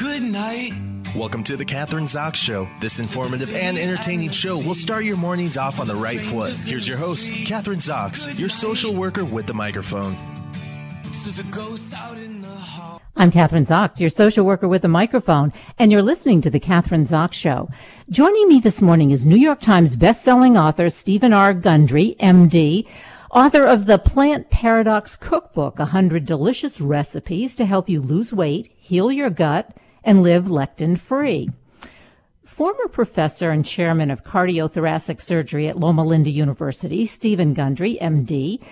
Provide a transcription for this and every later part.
good night. Welcome to the Kathryn Zox Show. This informative and entertaining show will start your mornings off on the right foot. Here's your host, Kathryn Zox, your social worker with the microphone. I'm Kathryn Zox, your social worker with a microphone, and you're listening to the Kathryn Zox Show. Joining me this morning is New York Times bestselling author Steven R. Gundry, MD, author of the Plant Paradox Cookbook, 100 delicious recipes to help you lose weight, heal your gut, and live lectin free. Former professor and chairman of cardiothoracic surgery at Loma Linda University, Steven Gundry, MD,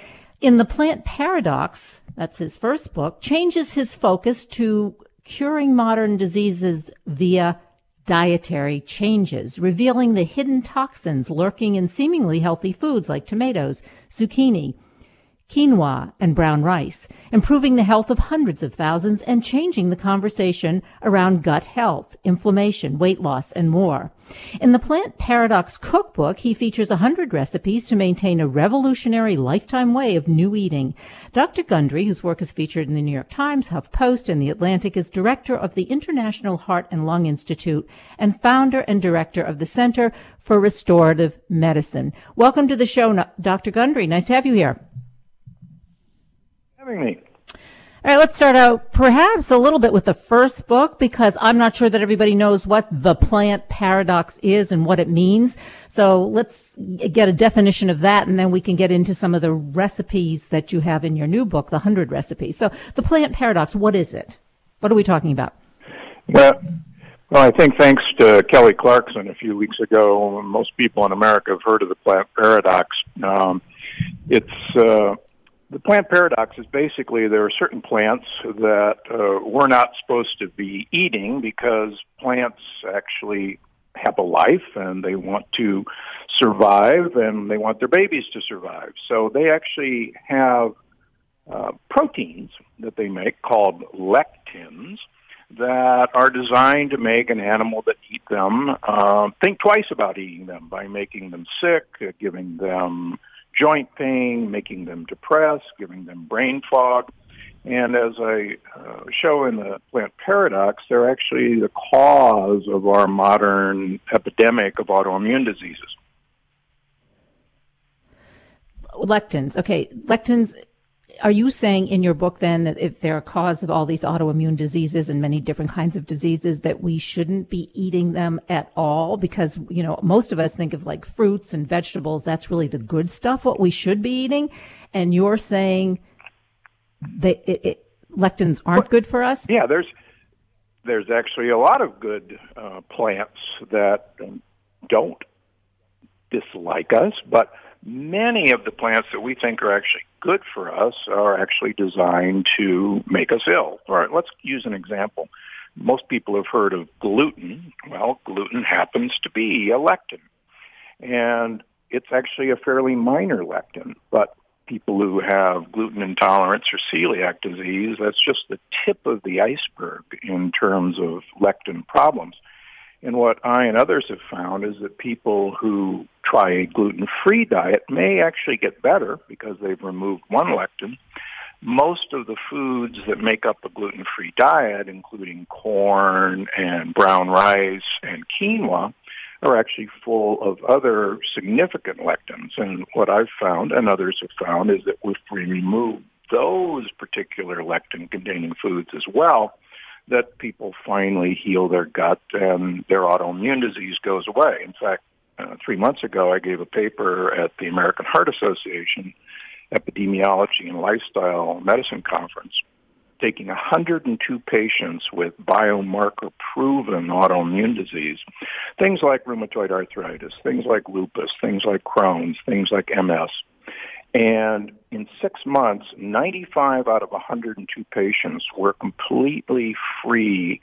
in The Plant Paradox, that's his first book, changes his focus to curing modern diseases via dietary changes, revealing the hidden toxins lurking in seemingly healthy foods like tomatoes, zucchini, quinoa, and brown rice, improving the health of hundreds of thousands and changing the conversation around gut health, inflammation, weight loss, and more. In the Plant Paradox Cookbook, he features 100 recipes to maintain a revolutionary lifetime way of new eating. Dr. Gundry, whose work is featured in the New York Times, HuffPost, and The Atlantic, is director of the International Heart and Lung Institute and founder and director of the Center for Restorative Medicine. Welcome to the show, Dr. Gundry. Nice to have you here having me. All right, let's start out perhaps a little bit with the first book because I'm not sure that everybody knows what the plant paradox is and what it means. So let's get a definition of that and then we can get into some of the recipes that you have in your new book, The Hundred Recipes. So the plant paradox, what is it? What are we talking about? Well, well, I think thanks to Kelly Clarkson a few weeks ago, most people in America have heard of the plant paradox. Um, it's uh, the plant paradox is basically there are certain plants that uh, we're not supposed to be eating because plants actually have a life and they want to survive and they want their babies to survive. So they actually have uh, proteins that they make called lectins that are designed to make an animal that eat them uh, think twice about eating them by making them sick, uh, giving them joint pain, making them depressed, giving them brain fog. And as I uh, show in the plant paradox, they're actually the cause of our modern epidemic of autoimmune diseases. Lectins. Okay. Lectins are you saying in your book then that if they're a cause of all these autoimmune diseases and many different kinds of diseases that we shouldn't be eating them at all? Because you know most of us think of like fruits and vegetables. That's really the good stuff what we should be eating. And you're saying that it, it, lectins aren't good for us? yeah there's there's actually a lot of good uh, plants that don't dislike us but many of the plants that we think are actually good for us are actually designed to make us ill. All right, let's use an example. Most people have heard of gluten. Well, gluten happens to be a lectin. And it's actually a fairly minor lectin, but people who have gluten intolerance or celiac disease, that's just the tip of the iceberg in terms of lectin problems. And what I and others have found is that people who try a gluten-free diet may actually get better because they've removed one lectin. Most of the foods that make up a gluten-free diet, including corn and brown rice and quinoa, are actually full of other significant lectins. And what I've found and others have found is that if we remove those particular lectin-containing foods as well, that people finally heal their gut and their autoimmune disease goes away. In fact, uh, three months ago, I gave a paper at the American Heart Association Epidemiology and Lifestyle Medicine Conference, taking 102 patients with biomarker proven autoimmune disease, things like rheumatoid arthritis, things like lupus, things like Crohn's, things like MS, and in six months, 95 out of 102 patients were completely free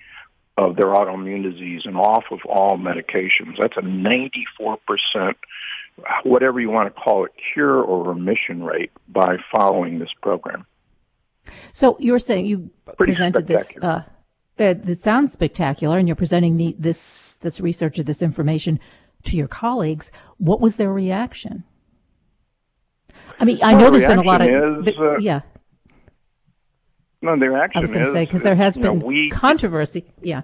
of their autoimmune disease and off of all medications. That's a 94%, whatever you want to call it, cure or remission rate by following this program. So you're saying you Pretty presented this. Uh, it sounds spectacular, and you're presenting the, this this research or this information to your colleagues. What was their reaction? I mean, I well, know there's been a lot of is, uh, yeah. No, the reaction is. I was going to say because there has you know, been we- controversy. Yeah.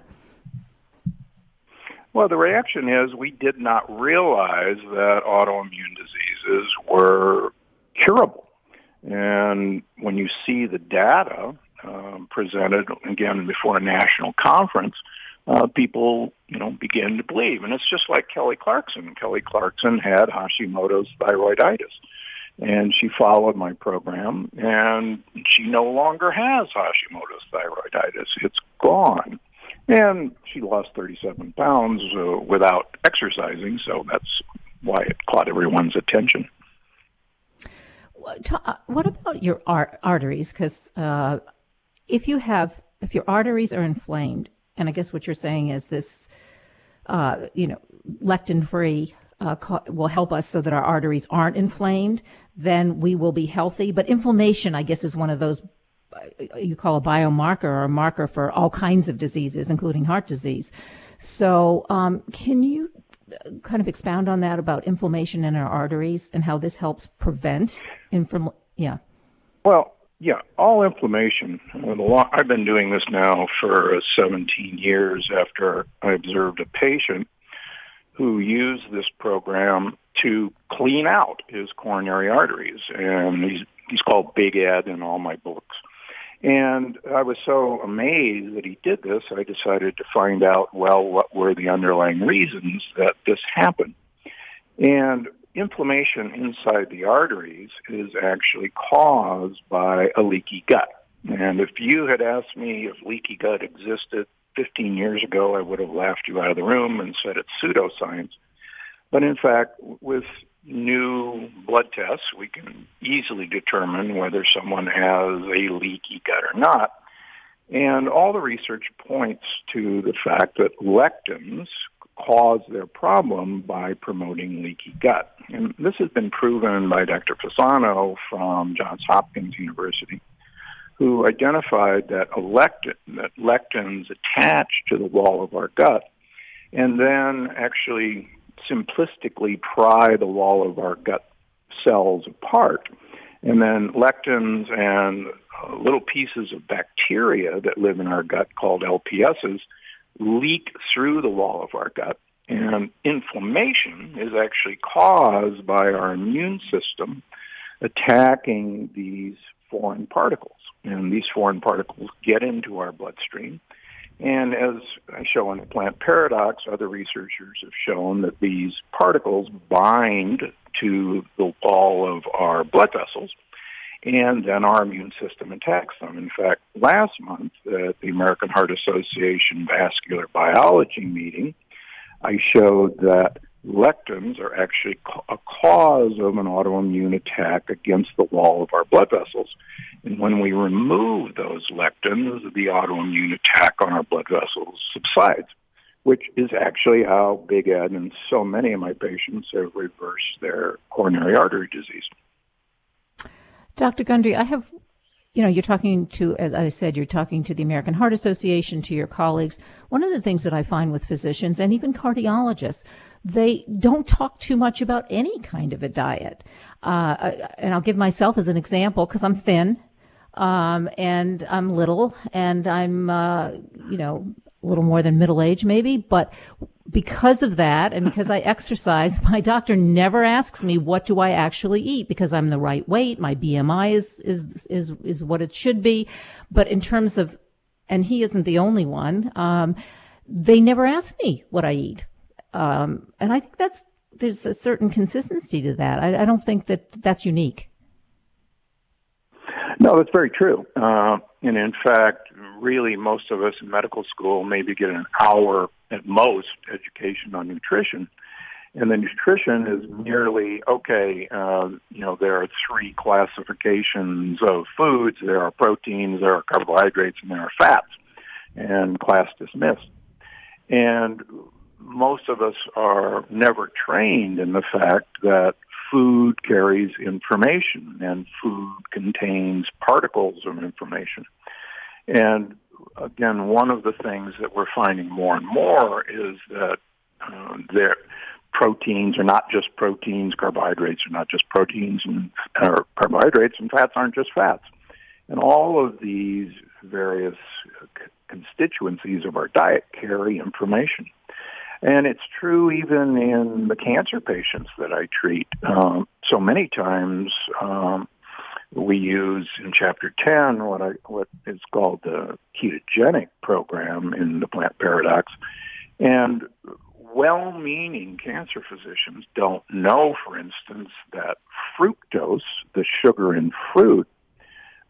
Well, the reaction is we did not realize that autoimmune diseases were curable. And when you see the data um, presented again before a national conference, uh, people, you know, begin to believe. And it's just like Kelly Clarkson. Kelly Clarkson had Hashimoto's thyroiditis. And she followed my program, and she no longer has Hashimoto's thyroiditis. It's gone. And she lost 37 pounds uh, without exercising, so that's why it caught everyone's attention. Uh, what about your ar- arteries? Because uh, if you have, if your arteries are inflamed, and I guess what you're saying is this, uh, you know, lectin free uh, will help us so that our arteries aren't inflamed, then we will be healthy. But inflammation, I guess, is one of those uh, you call a biomarker or a marker for all kinds of diseases, including heart disease. So, um, can you uh, kind of expound on that about inflammation in our arteries and how this helps prevent inflammation? Yeah. Well, yeah, all inflammation. I've been doing this now for uh, 17 years after I observed a patient who used this program to clean out his coronary arteries. And he's, he's called Big Ed in all my books. And I was so amazed that he did this, I decided to find out, well, what were the underlying reasons that this happened. And inflammation inside the arteries is actually caused by a leaky gut. And if you had asked me if leaky gut existed 15 years ago, I would have laughed you out of the room and said it's pseudoscience. But in fact, with new blood tests, we can easily determine whether someone has a leaky gut or not. And all the research points to the fact that lectins cause their problem by promoting leaky gut. And this has been proven by Dr. Fasano from Johns Hopkins University, who identified that that lectins attach to the wall of our gut and then actually simplistically pry the wall of our gut cells apart. And then lectins and uh, little pieces of bacteria that live in our gut called LPSs leak through the wall of our gut. And inflammation is actually caused by our immune system attacking these foreign particles. And these foreign particles get into our bloodstream. And as I show in the plant paradox, other researchers have shown that these particles bind to the wall of our blood vessels, and then our immune system attacks them. In fact, last month at the American Heart Association Vascular Biology meeting, I showed that lectins are actually a cause of an autoimmune attack against the wall of our blood vessels. And when we remove those lectins, the autoimmune attack on our blood vessels subsides, which is actually how Big Ed and so many of my patients have reversed their coronary artery disease. Dr. Gundry, I have, you know, you're talking to, as I said, you're talking to the American Heart Association, to your colleagues. One of the things that I find with physicians and even cardiologists, they don't talk too much about any kind of a diet. Uh, and I'll give myself as an example because I'm thin. Um, and I'm little and I'm, uh, you know, a little more than middle age maybe, but because of that and because I exercise, my doctor never asks me what do I actually eat because I'm the right weight. My BMI is, is, is, is what it should be. But in terms of, and he isn't the only one, um, they never ask me what I eat. Um, and I think that's, there's a certain consistency to that. I, I don't think that that's unique. No, that's very true. Uh, and in fact, really, most of us in medical school maybe get an hour at most education on nutrition. And the nutrition is merely, okay, uh, you know, there are three classifications of foods. There are proteins, there are carbohydrates, and there are fats. And class dismissed. And most of us are never trained in the fact that food carries information and food contains particles of information. And again, one of the things that we're finding more and more is that there proteins are not just proteins, carbohydrates are not just proteins, and or carbohydrates and fats aren't just fats. And all of these various constituencies of our diet carry information. And it's true even in the cancer patients that I treat. Um, so many times um, we use in Chapter 10 what, I, what is called the ketogenic program in the plant paradox. And well-meaning cancer physicians don't know, for instance, that fructose, the sugar in fruit,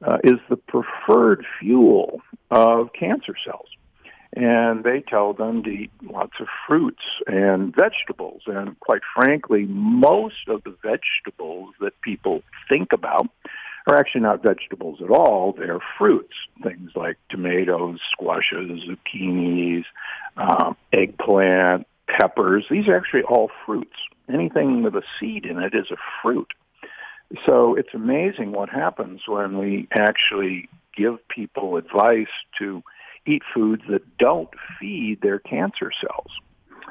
uh, is the preferred fuel of cancer cells. And they tell them to eat lots of fruits and vegetables. And quite frankly, most of the vegetables that people think about are actually not vegetables at all. They're fruits, things like tomatoes, squashes, zucchinis, um, eggplant, peppers. These are actually all fruits. Anything with a seed in it is a fruit. So it's amazing what happens when we actually give people advice to eat foods that don't feed their cancer cells.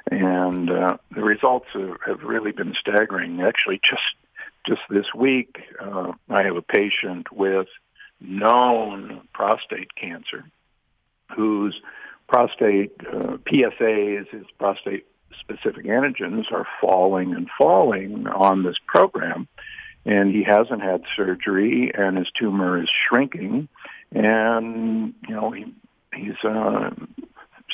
And uh, the results have, have really been staggering. Actually, just just this week, uh, I have a patient with known prostate cancer whose prostate uh, PSAs, his prostate specific antigens, are falling and falling on this program. And he hasn't had surgery, and his tumor is shrinking, and you know he he's a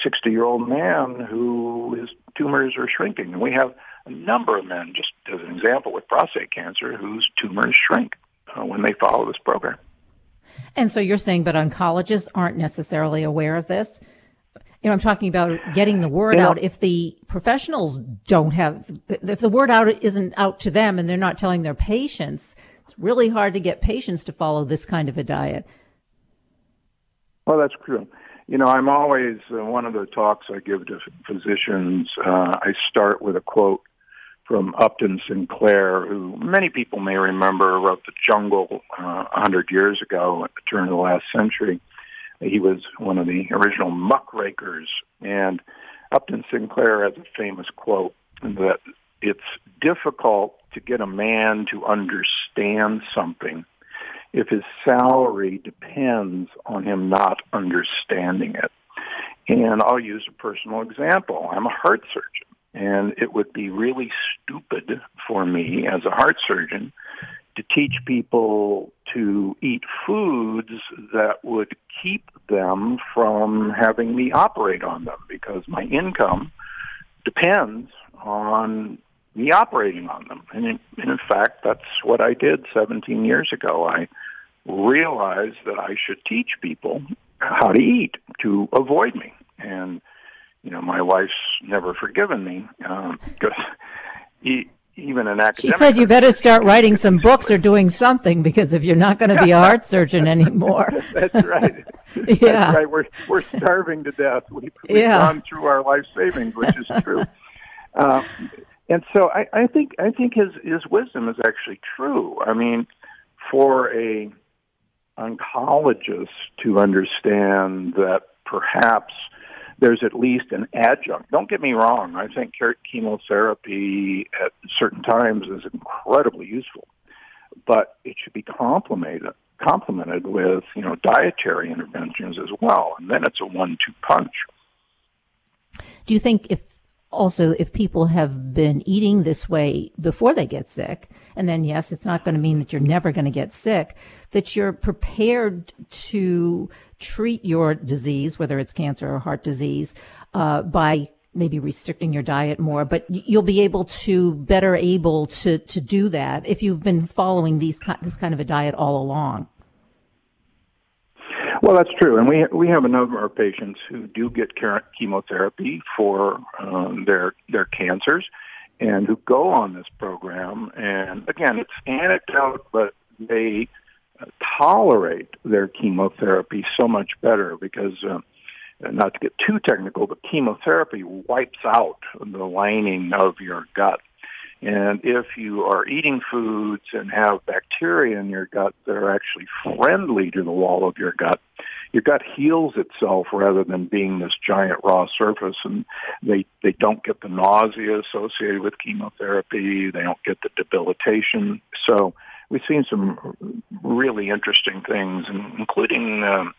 60 year old man who his tumors are shrinking, and we have a number of men, just as an example, with prostate cancer whose tumors shrink uh, when they follow this program. And so you're saying, but oncologists aren't necessarily aware of this you know, I'm talking about getting the word out. If the professionals don't have, if the word out isn't out to them and they're not telling their patients, it's really hard to get patients to follow this kind of a diet. Well, that's true. You know, I'm always, uh, one of the talks I give to physicians, uh, I start with a quote from Upton Sinclair, who many people may remember wrote The Jungle uh, 100 years ago at the turn of the last century. He was one of the original muckrakers. And Upton Sinclair has a famous quote that it's difficult to get a man to understand something if his salary depends on him not understanding it. And I'll use a personal example. I'm a heart surgeon, and it would be really stupid for me as a heart surgeon to teach people to eat foods that would keep them from having me operate on them because my income depends on me operating on them. And in, in fact, that's what I did 17 years ago. I realized that I should teach people how to eat to avoid me. And, you know, my wife's never forgiven me um, because he, even an academic. She said you better start writing some books or doing something because if you're not going to be a heart surgeon anymore. That's right. yeah. That's right. We're we're starving to death. We've, we've yeah. gone through our life savings, which is true. uh, and so I, I think I think his his wisdom is actually true. I mean, for a oncologist to understand that perhaps there's at least an adjunct. Don't get me wrong. I think chemotherapy at certain times is incredibly useful, but it should be complemented complemented with you know dietary interventions as well, and then it's a one-two punch. Do you think if also if people have been eating this way before they get sick, and then yes, it's not going to mean that you're never going to get sick, that you're prepared to treat your disease, whether it's cancer or heart disease, uh, by maybe restricting your diet more, but you'll be able to better able to, to do that if you've been following these, this kind of a diet all along. Well, that's true, and we we have a number of patients who do get chemotherapy for um, their their cancers, and who go on this program. And again, it's anecdote, but they tolerate their chemotherapy so much better because, uh, not to get too technical, but chemotherapy wipes out the lining of your gut. And if you are eating foods and have bacteria in your gut that are actually friendly to the wall of your gut, your gut heals itself rather than being this giant raw surface and they they don't get the nausea associated with chemotherapy they don't get the debilitation. So we've seen some really interesting things, including um,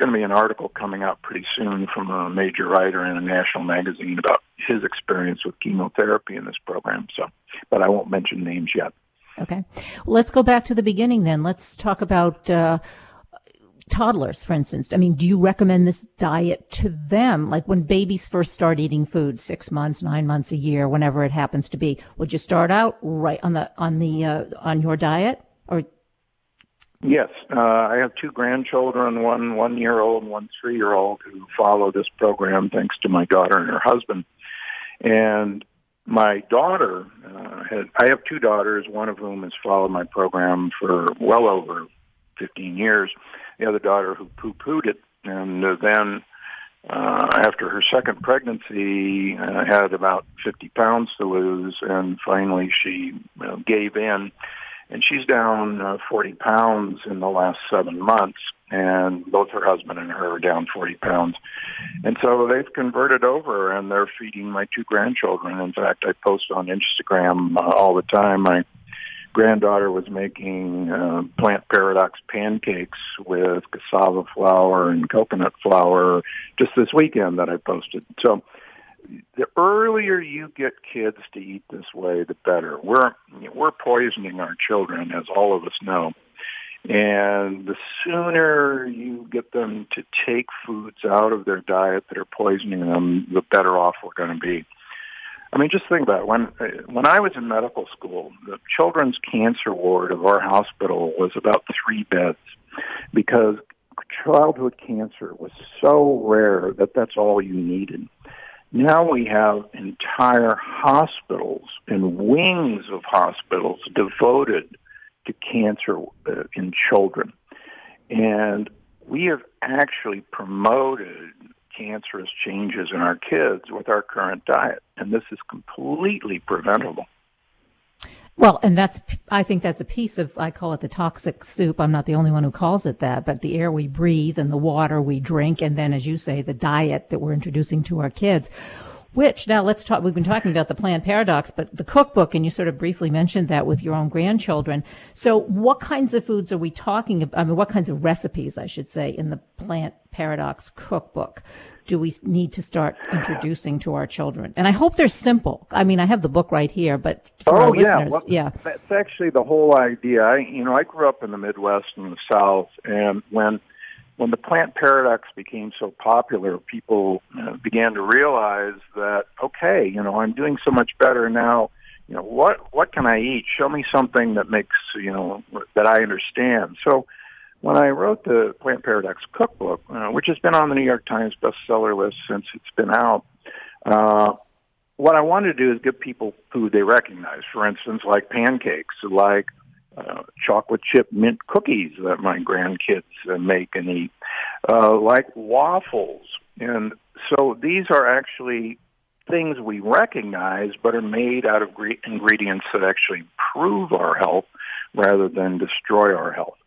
going to be an article coming out pretty soon from a major writer in a national magazine about his experience with chemotherapy in this program. So, but I won't mention names yet. Okay. Well, let's go back to the beginning then. Let's talk about uh, toddlers, for instance. I mean, do you recommend this diet to them? Like when babies first start eating food, six months, nine months, a year, whenever it happens to be, would you start out right on the on the uh, on your diet? Yes, uh, I have two grandchildren, one one year old, and one three year old, who follow this program thanks to my daughter and her husband. And my daughter uh, had I have two daughters, one of whom has followed my program for well over 15 years. The other daughter who poo-pooed it, and uh, then uh, after her second pregnancy, uh, had about 50 pounds to lose, and finally she uh, gave in and she's down uh, 40 pounds in the last seven months, and both her husband and her are down 40 pounds. And so they've converted over, and they're feeding my two grandchildren. In fact, I post on Instagram uh, all the time. My granddaughter was making uh, plant paradox pancakes with cassava flour and coconut flour just this weekend that I posted. So the earlier you get kids to eat this way, the better. We're we're poisoning our children, as all of us know. And the sooner you get them to take foods out of their diet that are poisoning them, the better off we're going to be. I mean, just think about it. When when I was in medical school, the children's cancer ward of our hospital was about three beds because childhood cancer was so rare that that's all you needed. Now we have entire hospitals and wings of hospitals devoted to cancer uh, in children. And we have actually promoted cancerous changes in our kids with our current diet. And this is completely preventable. Well, and that's, I think that's a piece of, I call it the toxic soup. I'm not the only one who calls it that, but the air we breathe and the water we drink. And then, as you say, the diet that we're introducing to our kids. Which now let's talk. We've been talking about the plant paradox, but the cookbook, and you sort of briefly mentioned that with your own grandchildren. So, what kinds of foods are we talking about? I mean, what kinds of recipes, I should say, in the plant paradox cookbook do we need to start introducing to our children? And I hope they're simple. I mean, I have the book right here, but for oh, our yeah. listeners, well, yeah. That's actually the whole idea. I, you know, I grew up in the Midwest and the South, and when when the plant paradox became so popular, people uh, began to realize that okay, you know, I'm doing so much better now. You know, what what can I eat? Show me something that makes you know that I understand. So when I wrote the Plant Paradox Cookbook, uh, which has been on the New York Times bestseller list since it's been out, uh, what I wanted to do is give people food they recognize. For instance, like pancakes, like uh, chocolate chip mint cookies that my grandkids uh, make and eat, uh, like waffles. And so these are actually things we recognize, but are made out of gre- ingredients that actually improve our health rather than destroy our health.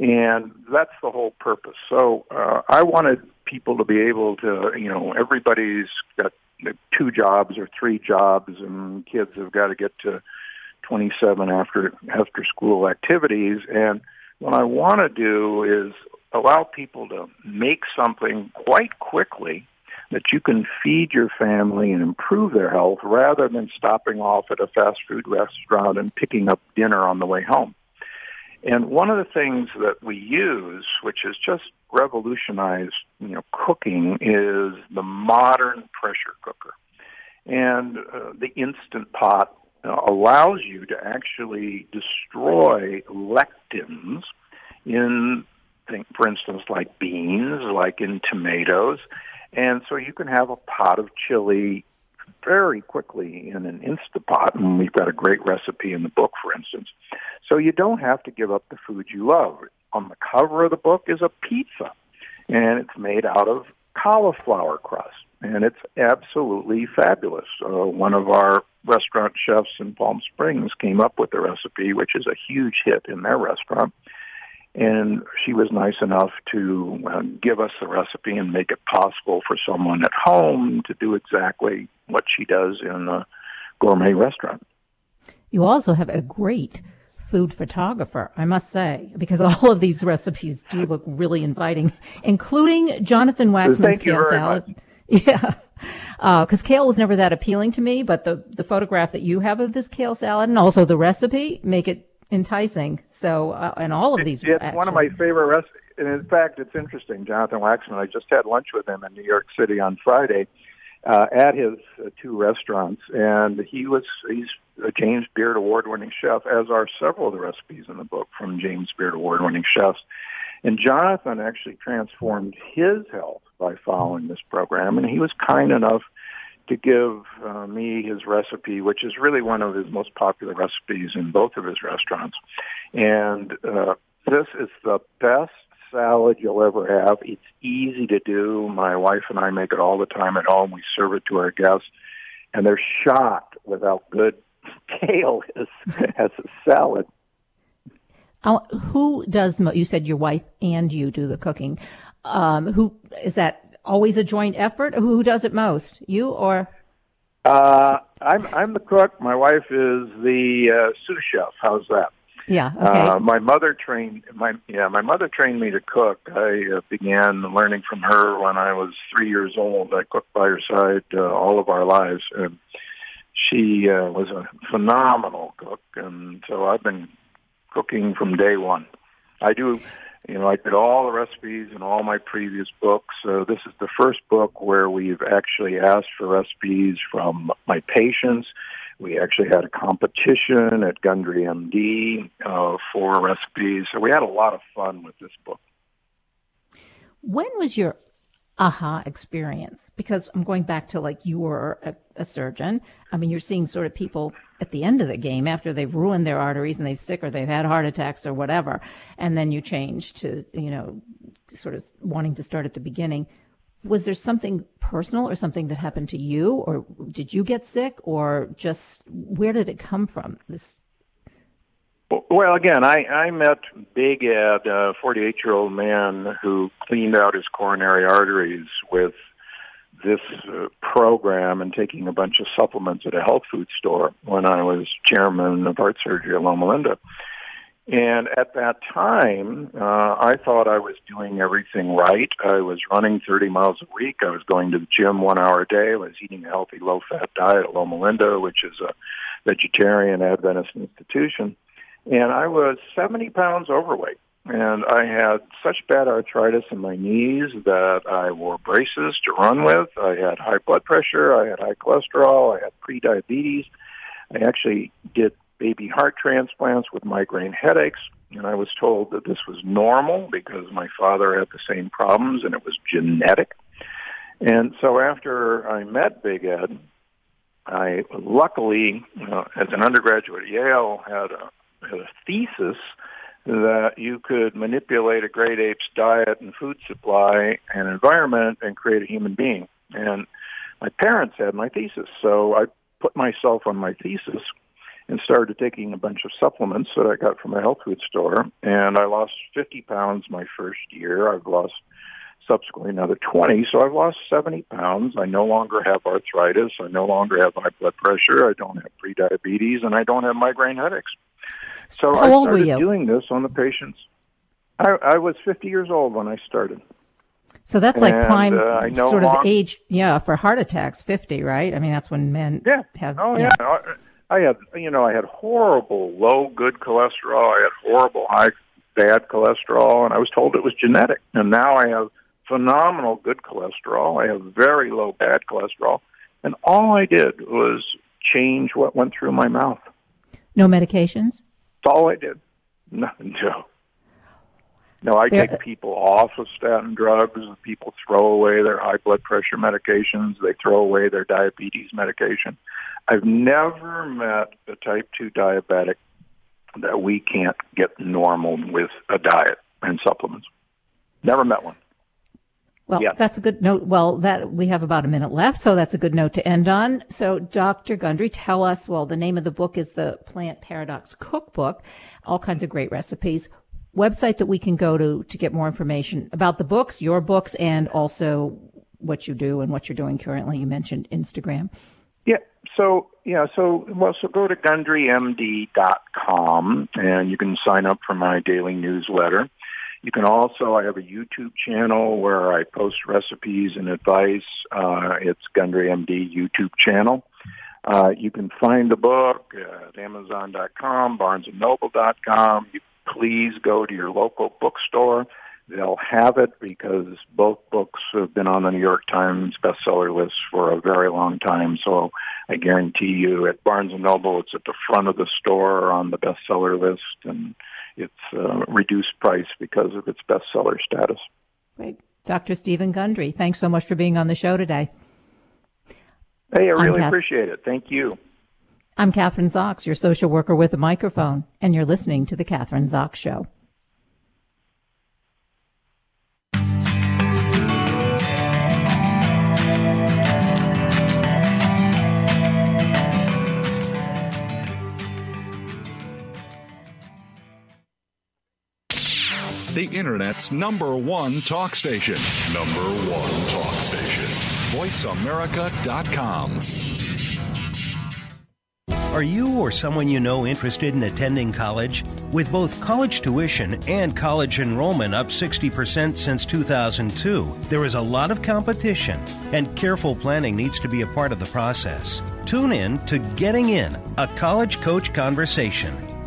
And that's the whole purpose. So uh, I wanted people to be able to, you know, everybody's got two jobs or three jobs, and kids have got to get to 27 after after school activities. And what I want to do is allow people to make something quite quickly that you can feed your family and improve their health rather than stopping off at a fast food restaurant and picking up dinner on the way home. And one of the things that we use, which has just revolutionized, you know, cooking, is the modern pressure cooker. And uh, the instant pot uh, allows you to actually destroy lectins in, think, for instance, like beans, like in tomatoes. And so you can have a pot of chili very quickly in an Instapot, and we've got a great recipe in the book, for instance. So you don't have to give up the food you love. On the cover of the book is a pizza, and it's made out of cauliflower crust, and it's absolutely fabulous. Uh, one of our restaurant chefs in Palm Springs came up with the recipe, which is a huge hit in their restaurant. And she was nice enough to uh, give us the recipe and make it possible for someone at home to do exactly what she does in a gourmet restaurant. You also have a great food photographer, I must say, because all of these recipes do look really inviting, including Jonathan Waxman's kale salad. Much. Yeah. Because uh, kale was never that appealing to me, but the, the photograph that you have of this kale salad and also the recipe make it enticing. So, uh, and all of these. It's actually. one of my favorite recipes. And in fact, it's interesting. Jonathan Waxman, I just had lunch with him in New York City on Friday uh, at his uh, two restaurants, and he was he's a James Beard award-winning chef, as are several of the recipes in the book from James Beard award-winning chefs. And Jonathan actually transformed his health by following this program, and he was kind enough to give uh, me his recipe, which is really one of his most popular recipes in both of his restaurants. And uh, this is the best salad you'll ever have. It's easy to do. My wife and I make it all the time at home. We serve it to our guests, and they're shocked with how good kale is as a salad. Uh, who does? You said your wife and you do the cooking. Um, who is that? Always a joint effort. Who does it most? You or? Uh, I'm I'm the cook. My wife is the uh, sous chef. How's that? Yeah. Okay. Uh, my mother trained my yeah my mother trained me to cook. I uh, began learning from her when I was three years old. I cooked by her side uh, all of our lives, and she uh, was a phenomenal cook. And so I've been cooking from day one. I do, you know, I did all the recipes in all my previous books. So this is the first book where we've actually asked for recipes from my patients. We actually had a competition at Gundry MD uh, for recipes. So we had a lot of fun with this book. When was your aha experience? Because I'm going back to like you were a, a, surgeon. I mean, you're seeing sort of people at the end of the game after they've ruined their arteries and they've sick or they've had heart attacks or whatever. And then you change to, you know, sort of wanting to start at the beginning. Was there something personal or something that happened to you or did you get sick or just where did it come from? This well, again, I, I met Big Ed, uh, a 48 year old man who cleaned out his coronary arteries with this uh, program and taking a bunch of supplements at a health food store when I was chairman of heart surgery at Loma Linda. And at that time, uh, I thought I was doing everything right. I was running 30 miles a week. I was going to the gym one hour a day. I was eating a healthy, low-fat diet at Loma Linda, which is a vegetarian Adventist institution. And I was 70 pounds overweight. And I had such bad arthritis in my knees that I wore braces to run with. I had high blood pressure. I had high cholesterol. I had prediabetes. I actually did baby heart transplants with migraine headaches. And I was told that this was normal because my father had the same problems and it was genetic. And so after I met Big Ed, I luckily, uh, as an undergraduate at Yale, had a had a thesis that you could manipulate a great ape's diet and food supply and environment and create a human being. And my parents had my thesis, so I put myself on my thesis and started taking a bunch of supplements that I got from a health food store. And I lost 50 pounds my first year. I've lost subsequently another 20. So I've lost 70 pounds. I no longer have arthritis. I no longer have high blood pressure. I don't have prediabetes, and I don't have migraine headaches. So How I old started were you? doing this on the patients. I, I was 50 years old when I started. So that's like And, prime uh, sort of long- age, yeah, for heart attacks, 50, right? I mean, that's when men Yeah. have. Oh yeah. I- I had you know I had horrible low good cholesterol. I had horrible high bad cholesterol, and I was told it was genetic. And now I have phenomenal good cholesterol. I have very low bad cholesterol, and all I did was change what went through my mouth. No medications? That's all I did. No, no. No, I take people off of statin drugs. People throw away their high blood pressure medications. They throw away their diabetes medication. I've never met a type 2 diabetic that we can't get normal with a diet and supplements. Never met one. Well, Yeah. that's a good note. Well, that we have about a minute left, so that's a good note to end on. So, Dr. Gundry, tell us. Well, the name of the book is the Plant Paradox Cookbook. All kinds of great recipes. Website that we can go to to get more information about the books, your books, and also what you do and what you're doing currently. You mentioned Instagram. Yeah. So yeah. So well. So go to gundrymd.com and you can sign up for my daily newsletter. You can also, I have a YouTube channel where I post recipes and advice. Uh, it's Gundry MD YouTube channel. Uh, you can find the book at Amazon.com, BarnesandNoble.com. You please go to your local bookstore. They'll have it because both books have been on the New York Times bestseller list for a very long time. So I guarantee you at Barnes and Noble, it's at the front of the store on the bestseller list, and it's uh, reduced price because of its bestseller status. Great. Dr. Steven Gundry, thanks so much for being on the show today. Hey, I really Kath- appreciate it. Thank you. I'm Kathryn Zox, your social worker with a microphone, and you're listening to The Kathryn Zox Show. Internet's number one talk station. Number one talk station. VoiceAmerica.com. Are you or someone you know interested in attending college? With both college tuition and college enrollment up 60% since 2002, there is a lot of competition, and careful planning needs to be a part of the process. Tune in to Getting In, a college coach conversation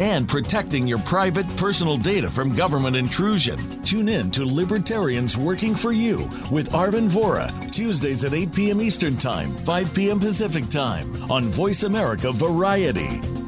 and protecting your private personal data from government intrusion. Tune in to Libertarians Working for You with Arvin Vohra, Tuesdays at 8 p.m. Eastern Time, 5 p.m. Pacific Time on Voice America Variety.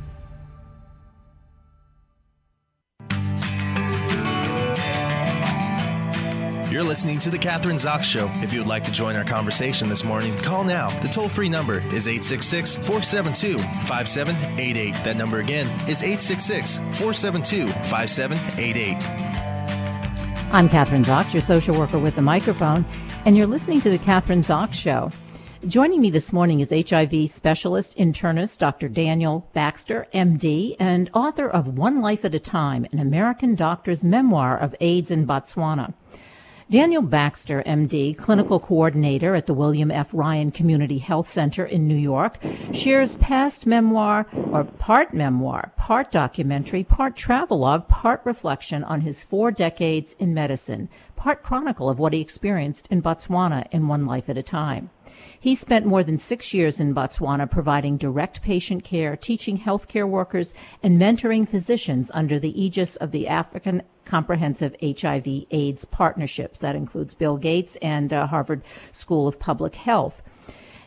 You're listening to The Kathryn Zox Show. If you would like to join our conversation this morning, call now. The toll free number is 866 472 5788. That number again is 866 472 5788. I'm Kathryn Zox, your social worker with the microphone, and you're listening to The Kathryn Zox Show. Joining me this morning is HIV specialist internist Dr. Daniel Baxter, MD, and author of One Life at a Time, an American doctor's memoir of AIDS in Botswana. Daniel Baxter, MD, clinical coordinator at the William F. Ryan Community Health Center in New York, shares past memoir or part memoir, part documentary, part travelogue, part reflection on his four decades in medicine, part chronicle of what he experienced in Botswana in one life at a time. He spent more than six years in Botswana providing direct patient care, teaching healthcare workers, and mentoring physicians under the aegis of the African Comprehensive HIV AIDS Partnerships. That includes Bill Gates and uh, Harvard School of Public Health.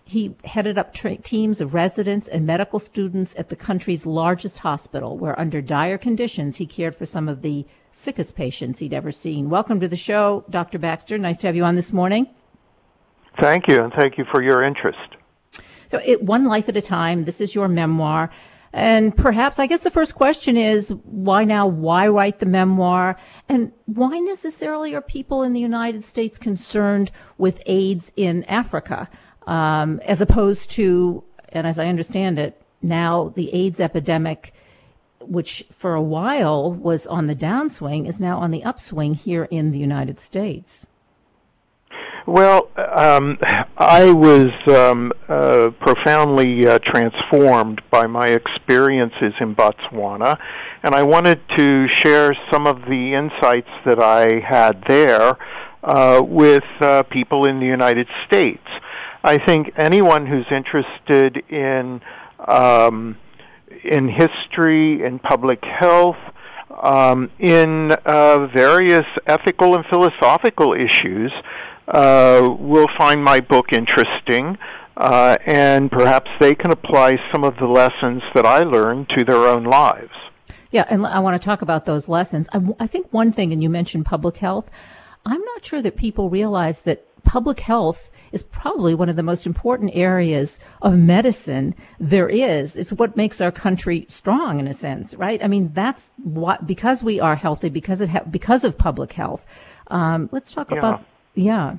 He headed up tra- teams of residents and medical students at the country's largest hospital, where under dire conditions he cared for some of the sickest patients he'd ever seen. Welcome to the show, Dr. Baxter. Nice to have you on this morning. Thank you, and thank you for your interest. So, it, One Life at a Time, this is your memoir. And perhaps, I guess the first question is why now? Why write the memoir? And why necessarily are people in the United States concerned with AIDS in Africa, um, as opposed to, and as I understand it, now the AIDS epidemic, which for a while was on the downswing, is now on the upswing here in the United States? Well, um, I was um, uh, profoundly uh, transformed by my experiences in Botswana, and I wanted to share some of the insights that I had there uh, with uh, people in the United States. I think anyone who's interested in um, in history, in public health, um, in uh, various ethical and philosophical issues uh, will find my book interesting. Uh, and perhaps they can apply some of the lessons that I learned to their own lives. Yeah, and I want to talk about those lessons. I, I think one thing, and you mentioned public health, I'm not sure that people realize that public health is probably one of the most important areas of medicine there is. It's what makes our country strong in a sense, right? I mean, that's what, because we are healthy, because it, ha- because of public health. Um, let's talk yeah. about, yeah.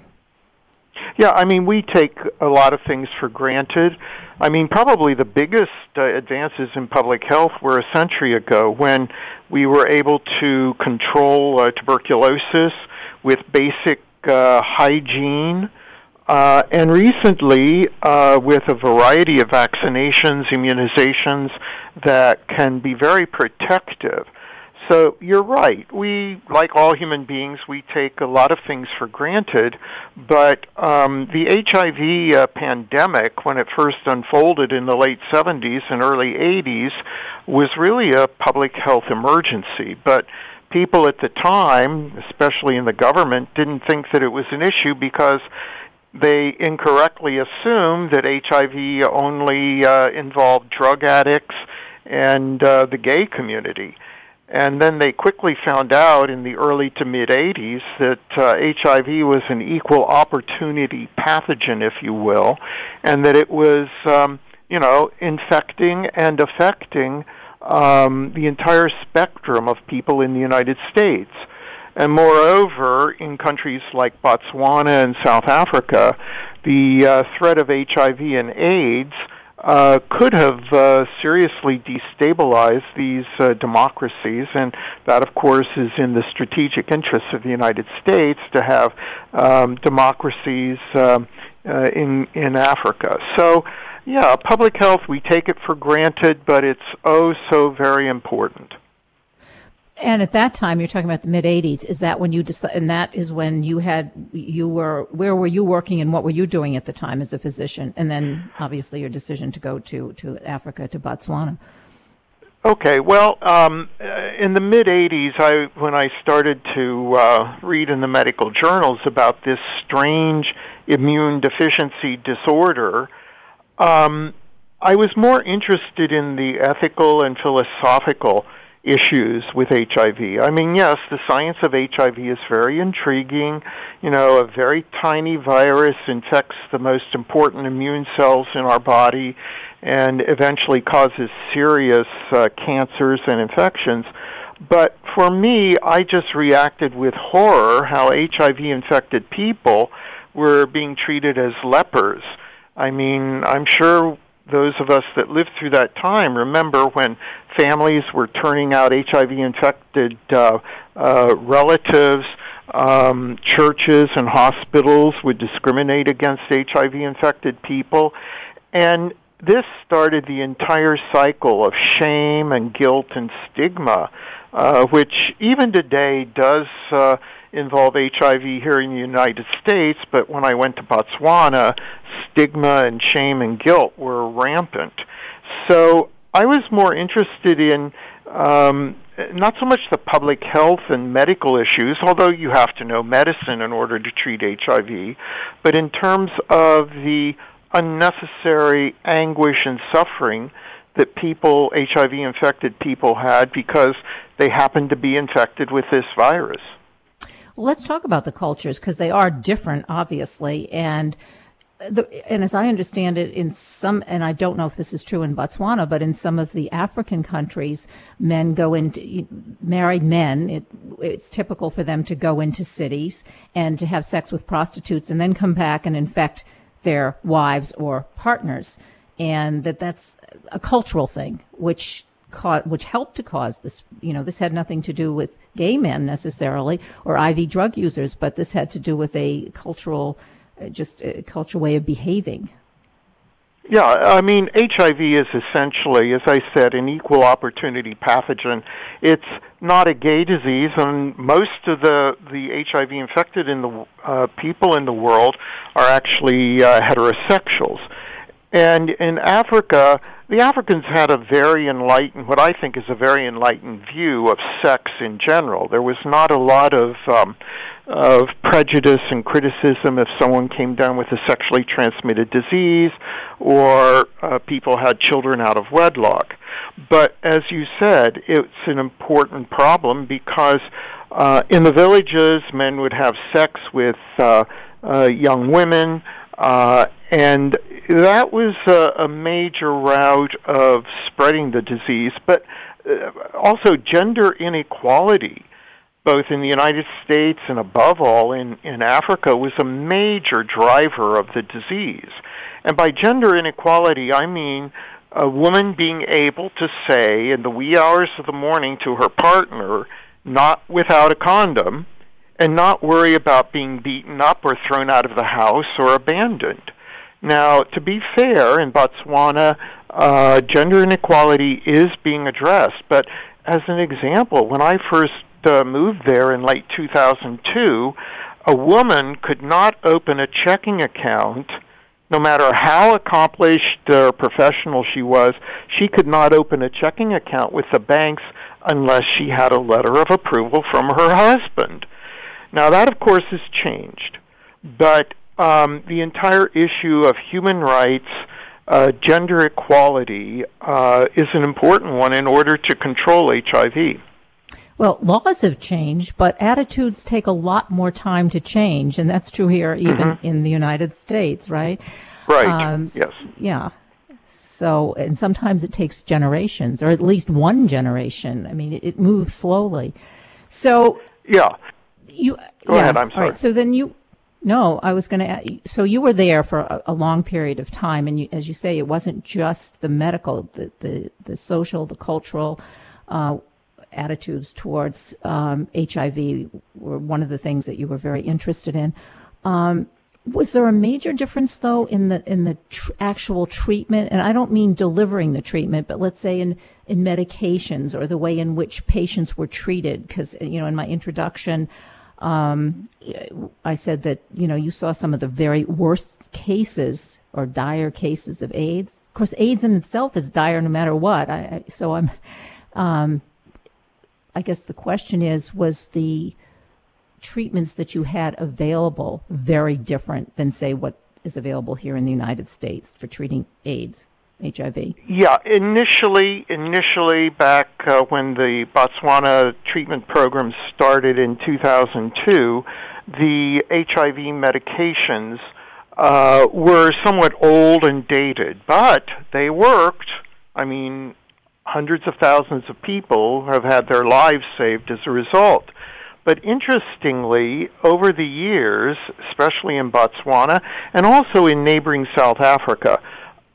Yeah, I mean, we take a lot of things for granted. I mean, probably the biggest uh, advances in public health were a century ago when we were able to control uh, tuberculosis with basic uh, hygiene. Uh, and recently, uh, with a variety of vaccinations, immunizations that can be very protective. So you're right. We, like all human beings, we take a lot of things for granted. But um, the HIV uh, pandemic, when it first unfolded in the late 70s and early 80s, was really a public health emergency. But people at the time, especially in the government, didn't think that it was an issue because they incorrectly assumed that HIV only uh, involved drug addicts and uh, the gay community. And then they quickly found out in the early to mid 80s that uh, HIV was an equal opportunity pathogen, if you will, and that it was, um, you know, infecting and affecting um, the entire spectrum of people in the United States. And moreover, in countries like Botswana and South Africa, the uh, threat of HIV and AIDS uh, could have uh, seriously destabilized these uh, democracies, and that, of course, is in the strategic interests of the United States to have um, democracies um, uh, in in Africa. So, yeah, public health we take it for granted, but it's oh so very important. And at that time, you're talking about the mid '80s. Is that when you decided? And that is when you had you were where were you working and what were you doing at the time as a physician? And then obviously your decision to go to to Africa to Botswana. Okay, well, um, in the mid '80s, I when I started to uh, read in the medical journals about this strange immune deficiency disorder, um, I was more interested in the ethical and philosophical issues with HIV. I mean, yes, the science of HIV is very intriguing. You know, a very tiny virus infects the most important immune cells in our body and eventually causes serious uh, cancers and infections. But for me, I just reacted with horror how HIV infected people were being treated as lepers. I mean, I'm sure those of us that lived through that time remember when families were turning out HIV infected uh, uh, relatives. Um, churches and hospitals would discriminate against HIV infected people. And this started the entire cycle of shame and guilt and stigma, uh, which even today does uh, involve HIV here in the United States, but when I went to Botswana, stigma and shame and guilt were rampant. So I was more interested in um, not so much the public health and medical issues, although you have to know medicine in order to treat HIV, but in terms of the unnecessary anguish and suffering that people, HIV infected people, had because they happened to be infected with this virus. Let's talk about the cultures because they are different, obviously. And the, and as I understand it, in some, and I don't know if this is true in Botswana, but in some of the African countries, men go into married men. It, it's typical for them to go into cities and to have sex with prostitutes and then come back and infect their wives or partners, and that that's a cultural thing, which which helped to cause this. You know, this had nothing to do with gay men necessarily or IV drug users, but this had to do with a cultural, uh, just a cultural way of behaving. Yeah, I mean, HIV is essentially, as I said, an equal opportunity pathogen. It's not a gay disease, and most of the, the HIV infected in the uh, people in the world are actually uh, heterosexuals. And in Africa, the Africans had a very enlightened, what I think is a very enlightened view of sex in general. There was not a lot of um, of prejudice and criticism if someone came down with a sexually transmitted disease or uh, people had children out of wedlock. But as you said, it's an important problem because uh, in the villages, men would have sex with uh, uh, young women, uh, and that was a, a major route of spreading the disease, but uh, also gender inequality, both in the United States and above all in, in Africa, was a major driver of the disease. And by gender inequality, I mean a woman being able to say in the wee hours of the morning to her partner, not without a condom, and not worry about being beaten up or thrown out of the house or abandoned. Now, to be fair, in Botswana, uh, gender inequality is being addressed. But as an example, when I first uh, moved there in late 2002, a woman could not open a checking account no matter how accomplished or professional she was, she could not open a checking account with the banks unless she had a letter of approval from her husband. Now, that, of course, has changed. But um, the entire issue of human rights, uh, gender equality, uh, is an important one in order to control HIV. Well, laws have changed, but attitudes take a lot more time to change, and that's true here, even mm-hmm. in the United States, right? Right. Um, yes. Yeah. So, and sometimes it takes generations, or at least one generation. I mean, it, it moves slowly. So. Yeah. You. Go yeah. ahead. I'm sorry. All right. So then you no, I was going to. So you were there for a, a long period of time, and you, as you say, it wasn't just the medical, the the, the social, the cultural uh, attitudes towards um, HIV were one of the things that you were very interested in. Um, was there a major difference though in the in the tr- actual treatment? And I don't mean delivering the treatment, but let's say in in medications or the way in which patients were treated. Because you know, in my introduction. Um, I said that you know you saw some of the very worst cases or dire cases of AIDS. Of course, AIDS in itself is dire no matter what. I, so I'm, um, I guess the question is, was the treatments that you had available very different than say what is available here in the United States for treating AIDS? HIV? Yeah, initially, initially back uh, when the Botswana treatment program started in 2002, the HIV medications uh, were somewhat old and dated, but they worked. I mean, hundreds of thousands of people have had their lives saved as a result. But interestingly, over the years, especially in Botswana and also in neighboring South Africa,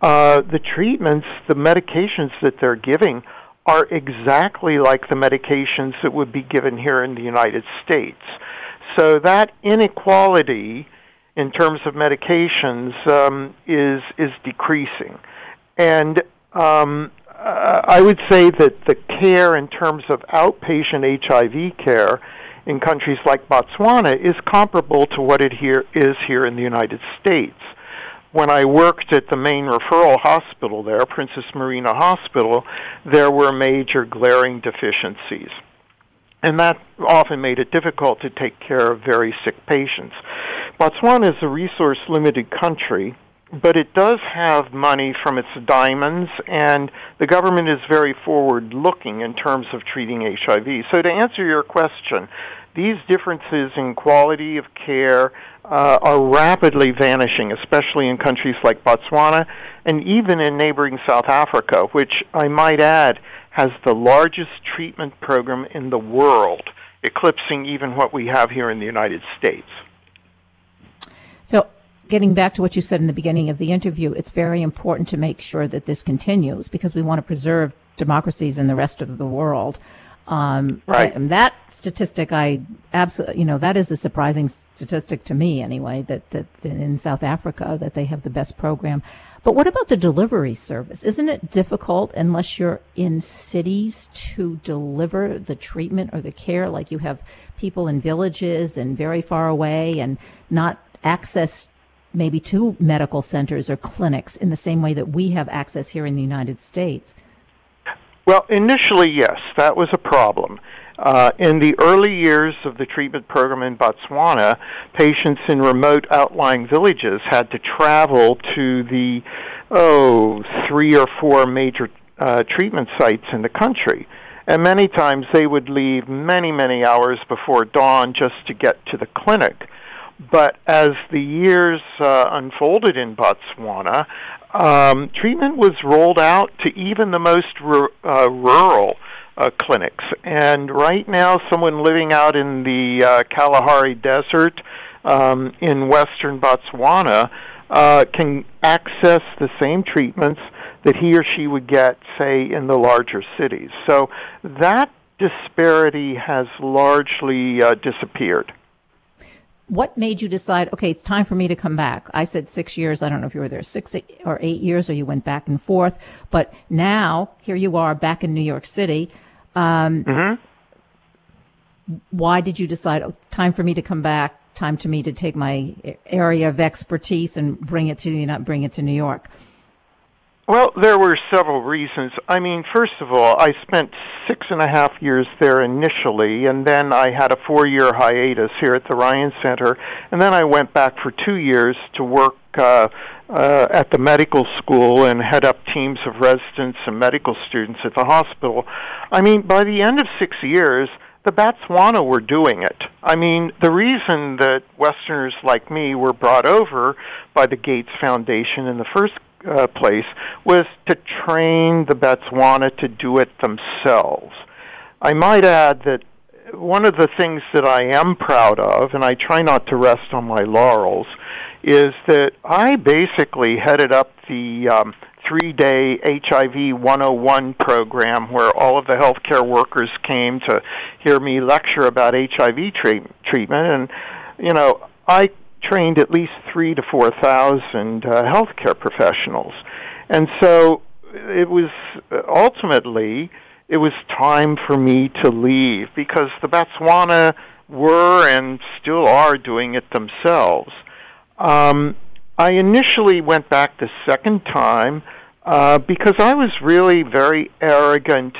uh, the treatments, the medications that they're giving are exactly like the medications that would be given here in the United States. So that inequality in terms of medications um, is is decreasing, and um, uh, I would say that the care in terms of outpatient HIV care in countries like Botswana is comparable to what it here is here in the United States when I worked at the main referral hospital there, Princess Marina Hospital, there were major glaring deficiencies. And that often made it difficult to take care of very sick patients. Botswana is a resource limited country, but it does have money from its diamonds, and the government is very forward looking in terms of treating HIV. So, to answer your question, these differences in quality of care uh, are rapidly vanishing, especially in countries like Botswana and even in neighboring South Africa, which I might add has the largest treatment program in the world, eclipsing even what we have here in the United States. So, getting back to what you said in the beginning of the interview, it's very important to make sure that this continues because we want to preserve democracies in the rest of the world. Um, right. And that statistic, I absolutely, you know, that is a surprising statistic to me anyway, that, that in South Africa, that they have the best program. But what about the delivery service? Isn't it difficult unless you're in cities to deliver the treatment or the care? Like you have people in villages and very far away and not access maybe to medical centers or clinics in the same way that we have access here in the United States. Well, initially, yes, that was a problem. Uh, in the early years of the treatment program in Botswana, patients in remote outlying villages had to travel to the, oh, three or four major uh, treatment sites in the country. And many times they would leave many, many hours before dawn just to get to the clinic. But as the years uh, unfolded in Botswana, um, treatment was rolled out to even the most r- uh, rural uh, clinics. And right now, someone living out in the uh, Kalahari Desert um, in western Botswana uh, can access the same treatments that he or she would get, say, in the larger cities. So that disparity has largely uh, disappeared what made you decide okay it's time for me to come back? I said six years. I don't know if you were there. Six or eight years or you went back and forth. But now here you are back in new york city. Um, mm-hmm. why did you decide oh, time for me to come back time to me to take my area of expertise and bring it to not bring it to new york well, there were several reasons. I mean, first of all, I spent six and a half years there initially, and then I had a four year hiatus here at the Ryan Center, and then I went back for two years to work uh, uh, at the medical school and head up teams of residents and medical students at the hospital. I mean, by the end of six years, the Batswana were doing it. I mean, the reason that Westerners like me were brought over by the Gates Foundation in the first uh, place was to train the Batswana to do it themselves. I might add that one of the things that I am proud of, and I try not to rest on my laurels, is that I basically headed up the um, three day HIV 101 program where all of the healthcare workers came to hear me lecture about HIV treat- treatment. And, you know, I trained at least three to four thousand uh, healthcare professionals, and so it was ultimately it was time for me to leave because the Batswana were and still are doing it themselves. Um, I initially went back the second time uh, because I was really very arrogant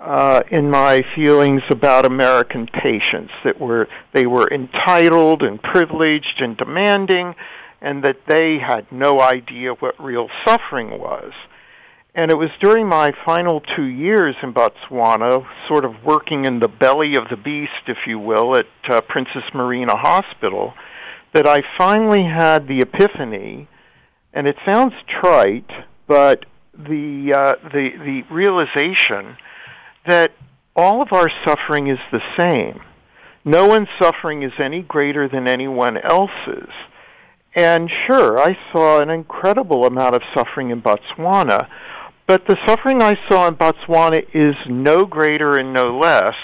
uh, in my feelings about American patients that were they were entitled and privileged and demanding, and that they had no idea what real suffering was. And it was during my final two years in Botswana, sort of working in the belly of the beast, if you will, at uh, Princess Marina Hospital, that I finally had the epiphany. And it sounds trite, but the uh, the the realization that all of our suffering is the same. No one's suffering is any greater than anyone else's. And sure, I saw an incredible amount of suffering in Botswana, but the suffering I saw in Botswana is no greater and no less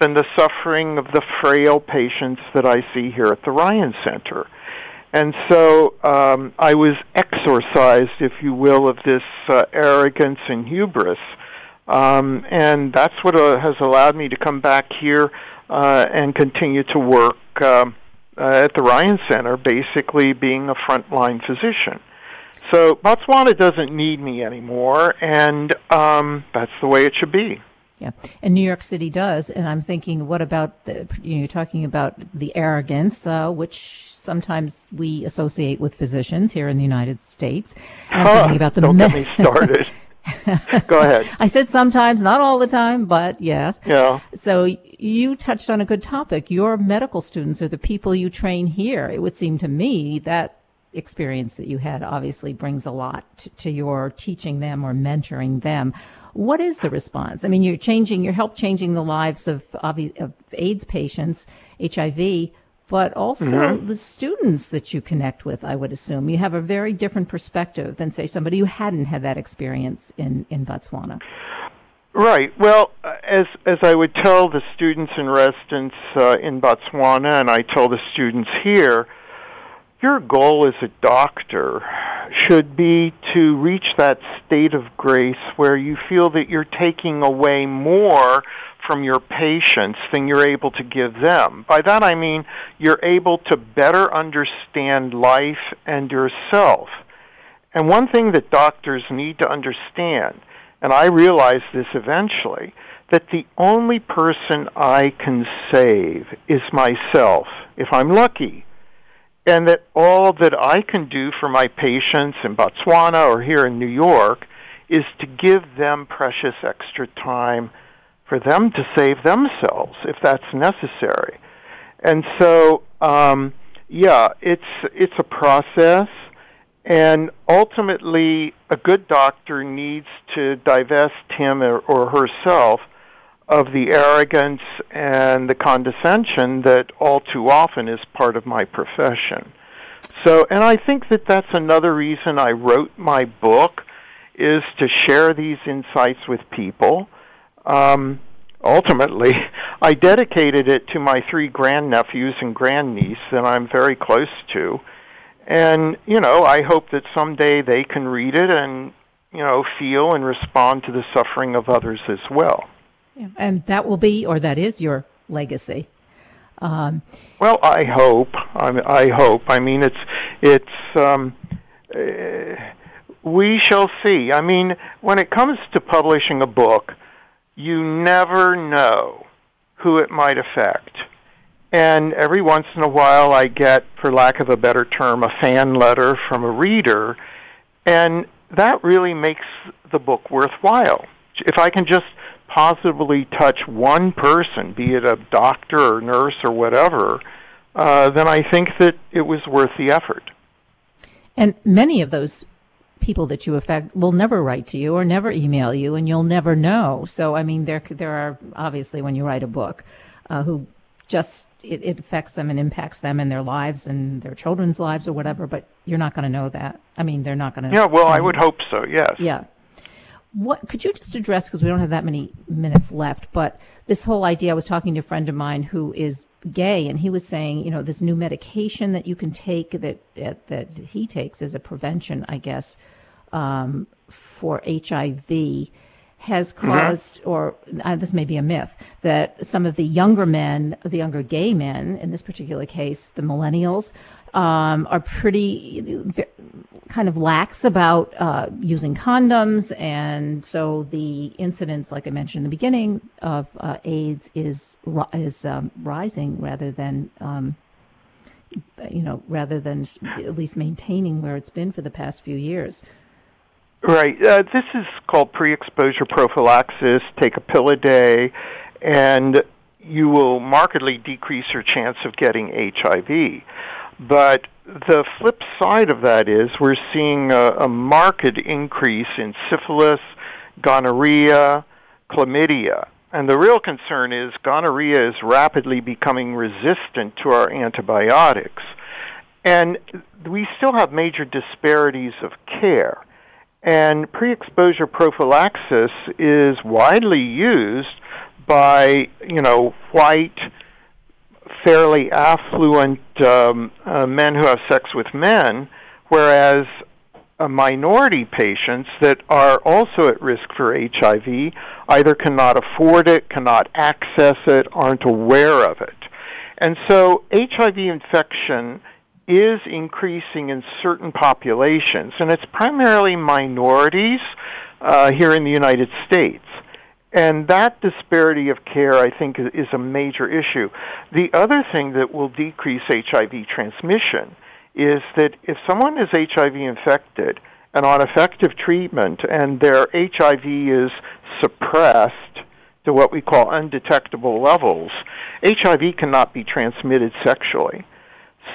than the suffering of the frail patients that I see here at the Ryan Center. And so um, I was exorcised, if you will, of this uh, arrogance and hubris um, and that's what uh, has allowed me to come back here uh, and continue to work um, uh, at the Ryan Center, basically being a frontline physician. So Botswana doesn't need me anymore, and um, that's the way it should be. Yeah, and New York City does. And I'm thinking, what about the? You know, you're talking about the arrogance, uh, which sometimes we associate with physicians here in the United States. And I'm thinking about the don't me- get me started. Go ahead. I said sometimes, not all the time, but yes. Yeah. So you touched on a good topic. Your medical students are the people you train here. It would seem to me that experience that you had obviously brings a lot to, to your teaching them or mentoring them. What is the response? I mean, you're changing, you're help changing the lives of, of, of AIDS patients, HIV but also mm-hmm. the students that you connect with, I would assume. You have a very different perspective than, say, somebody who hadn't had that experience in, in Botswana. Right. Well, as as I would tell the students in residence uh, in Botswana, and I tell the students here, your goal as a doctor should be to reach that state of grace where you feel that you're taking away more from your patients than you're able to give them. By that I mean you're able to better understand life and yourself. And one thing that doctors need to understand, and I realized this eventually, that the only person I can save is myself, if I'm lucky. And that all that I can do for my patients in Botswana or here in New York is to give them precious extra time for them to save themselves if that's necessary. And so, um, yeah, it's it's a process, and ultimately, a good doctor needs to divest him or, or herself of the arrogance and the condescension that all too often is part of my profession. So, and I think that that's another reason I wrote my book is to share these insights with people um, ultimately, I dedicated it to my three grandnephews and grandniece that I'm very close to. And, you know, I hope that someday they can read it and, you know, feel and respond to the suffering of others as well. Yeah. And that will be, or that is your legacy. Um, well, I hope. I, I hope. I mean, it's it's. Um, uh, we shall see. I mean, when it comes to publishing a book, you never know who it might affect. And every once in a while, I get, for lack of a better term, a fan letter from a reader, and that really makes the book worthwhile. If I can just positively touch one person, be it a doctor or nurse or whatever, uh, then I think that it was worth the effort. And many of those people that you affect will never write to you or never email you, and you'll never know. So, I mean, there there are obviously when you write a book, uh, who just it, it affects them and impacts them in their lives and their children's lives or whatever. But you're not going to know that. I mean, they're not going to. Yeah, well, I would hope so. Yes. Yeah. What could you just address because we don't have that many minutes left? But this whole idea, I was talking to a friend of mine who is gay, and he was saying, you know, this new medication that you can take that that he takes as a prevention, I guess, um, for HIV has mm-hmm. caused, mm-hmm. or uh, this may be a myth, that some of the younger men, the younger gay men, in this particular case, the millennials, um, are pretty kind of lax about uh, using condoms, and so the incidence, like I mentioned in the beginning, of uh, AIDS is is um, rising rather than. Um, you know, rather than at least maintaining where it's been for the past few years. Right. Uh, this is called pre-exposure prophylaxis. Take a pill a day, and you will markedly decrease your chance of getting HIV. But the flip side of that is we're seeing a, a marked increase in syphilis, gonorrhea, chlamydia. And the real concern is gonorrhea is rapidly becoming resistant to our antibiotics. And we still have major disparities of care. And pre-exposure prophylaxis is widely used by, you know, white, fairly affluent um, uh, men who have sex with men, whereas uh, minority patients that are also at risk for HIV either cannot afford it, cannot access it, aren't aware of it. And so HIV infection is increasing in certain populations, and it's primarily minorities uh, here in the United States. And that disparity of care, I think, is a major issue. The other thing that will decrease HIV transmission is that if someone is HIV infected and on effective treatment and their HIV is suppressed to what we call undetectable levels, HIV cannot be transmitted sexually.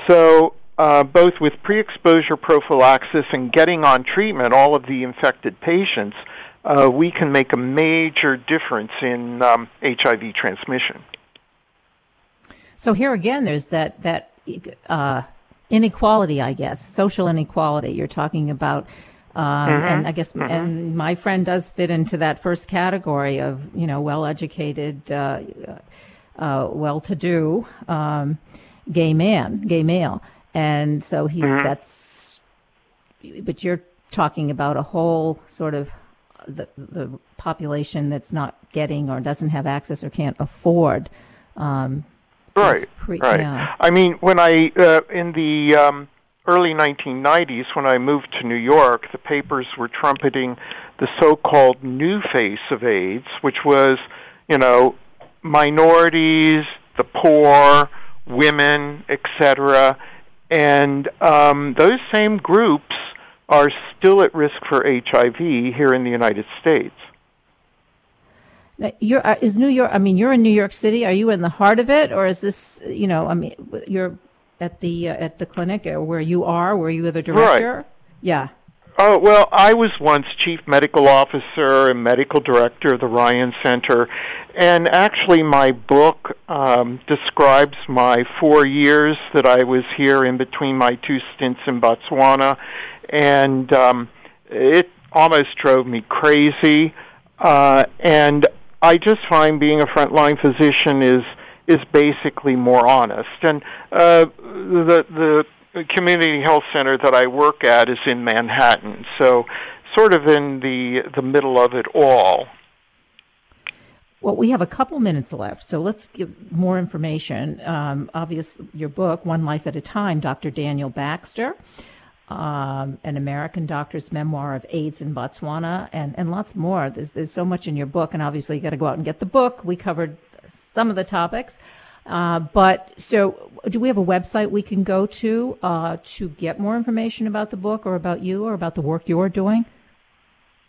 So uh, both with pre-exposure prophylaxis and getting on treatment all of the infected patients, uh, we can make a major difference in um, HIV transmission. So here again, there's that that uh, inequality, I guess, social inequality. You're talking about Um, mm-hmm. And I guess, mm-hmm. and my friend does fit into that first category of, you know, well-educated, uh, uh, well-to-do um, gay man, gay male, and so he mm-hmm. that's. But you're talking about a whole sort of the the population that's not getting or doesn't have access or can't afford. Um, right. Pre- right. Yeah. I mean, when I uh, in the um, early 1990s, when I moved to New York, the papers were trumpeting the so-called new face of AIDS, which was, you know, minorities, the poor, women, etc. And um, those same groups are still at risk for HIV here in the United States. Now, you're, uh, is New York? I mean, you're in New York City. Are you in the heart of it, or is this? You know, I mean, you're at the uh, at the clinic or where you are, where you are the director? Right. Yeah. Oh well, I was once chief medical officer and medical director of the Ryan Center, and actually, my book um, describes my four years that I was here in between my two stints in Botswana, and um, it almost drove me crazy. Uh, and I just find being a frontline physician is is basically more honest. And uh, the the community health center that I work at is in Manhattan, so sort of in the the middle of it all. Well, we have a couple minutes left, so let's give more information. Um, your book, One Life at a Time, Dr. Daniel Baxter, um, an American doctor's memoir of AIDS in Botswana, and, and lots more. There's, there's so much in your book, and obviously you got to go out and get the book. We covered some of the topics. Uh, but so, do we have a website we can go to uh, to get more information about the book or about you or about the work you're doing?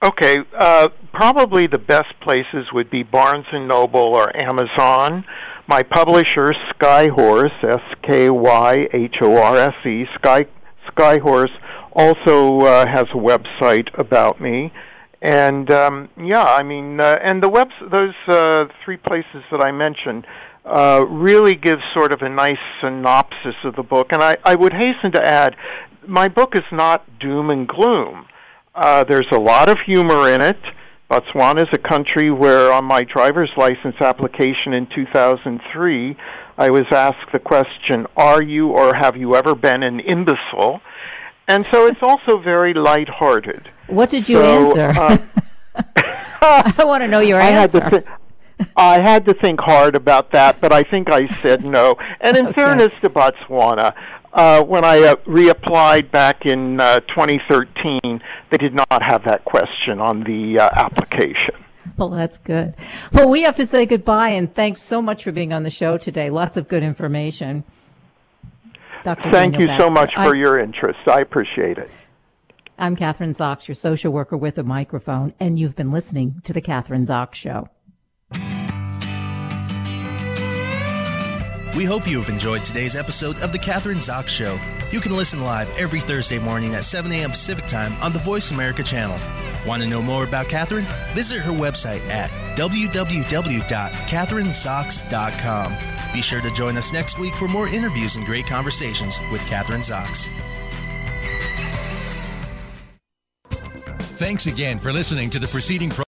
Okay, uh, probably the best places would be Barnes and Noble or Amazon. My publisher, Skyhorse, S K Y H O R S E, Sky Skyhorse, also uh, has a website about me. And um, yeah, I mean, uh, and the webs those uh, three places that I mentioned uh, really gives sort of a nice synopsis of the book. And I, I would hasten to add, my book is not doom and gloom. Uh, there's a lot of humor in it. Botswana is a country where, on my driver's license application in 2003, I was asked the question, "Are you or have you ever been an imbecile?" And so it's also very lighthearted. What did you so, answer? Uh, I want to know your I answer. Had th- I had to think hard about that, but I think I said no. And in okay. fairness to Botswana, uh, when I uh, reapplied back in uh, 2013, they did not have that question on the uh, application. Well, that's good. Well, we have to say goodbye, and thanks so much for being on the show today. Lots of good information. Dr. Thank Daniel you Baxter. so much for I, your interest. I appreciate it. I'm Kathryn Zox, your social worker with a microphone, and you've been listening to The Kathryn Zox Show. We hope you have enjoyed today's episode of The Kathryn Zox Show. You can listen live every Thursday morning at 7 a.m. Pacific Time on the Voice America channel. Want to know more about Kathryn? Visit her website at www.kathrynzox.com. Be sure to join us next week for more interviews and great conversations with Kathryn Zox. Thanks again for listening to the preceding program.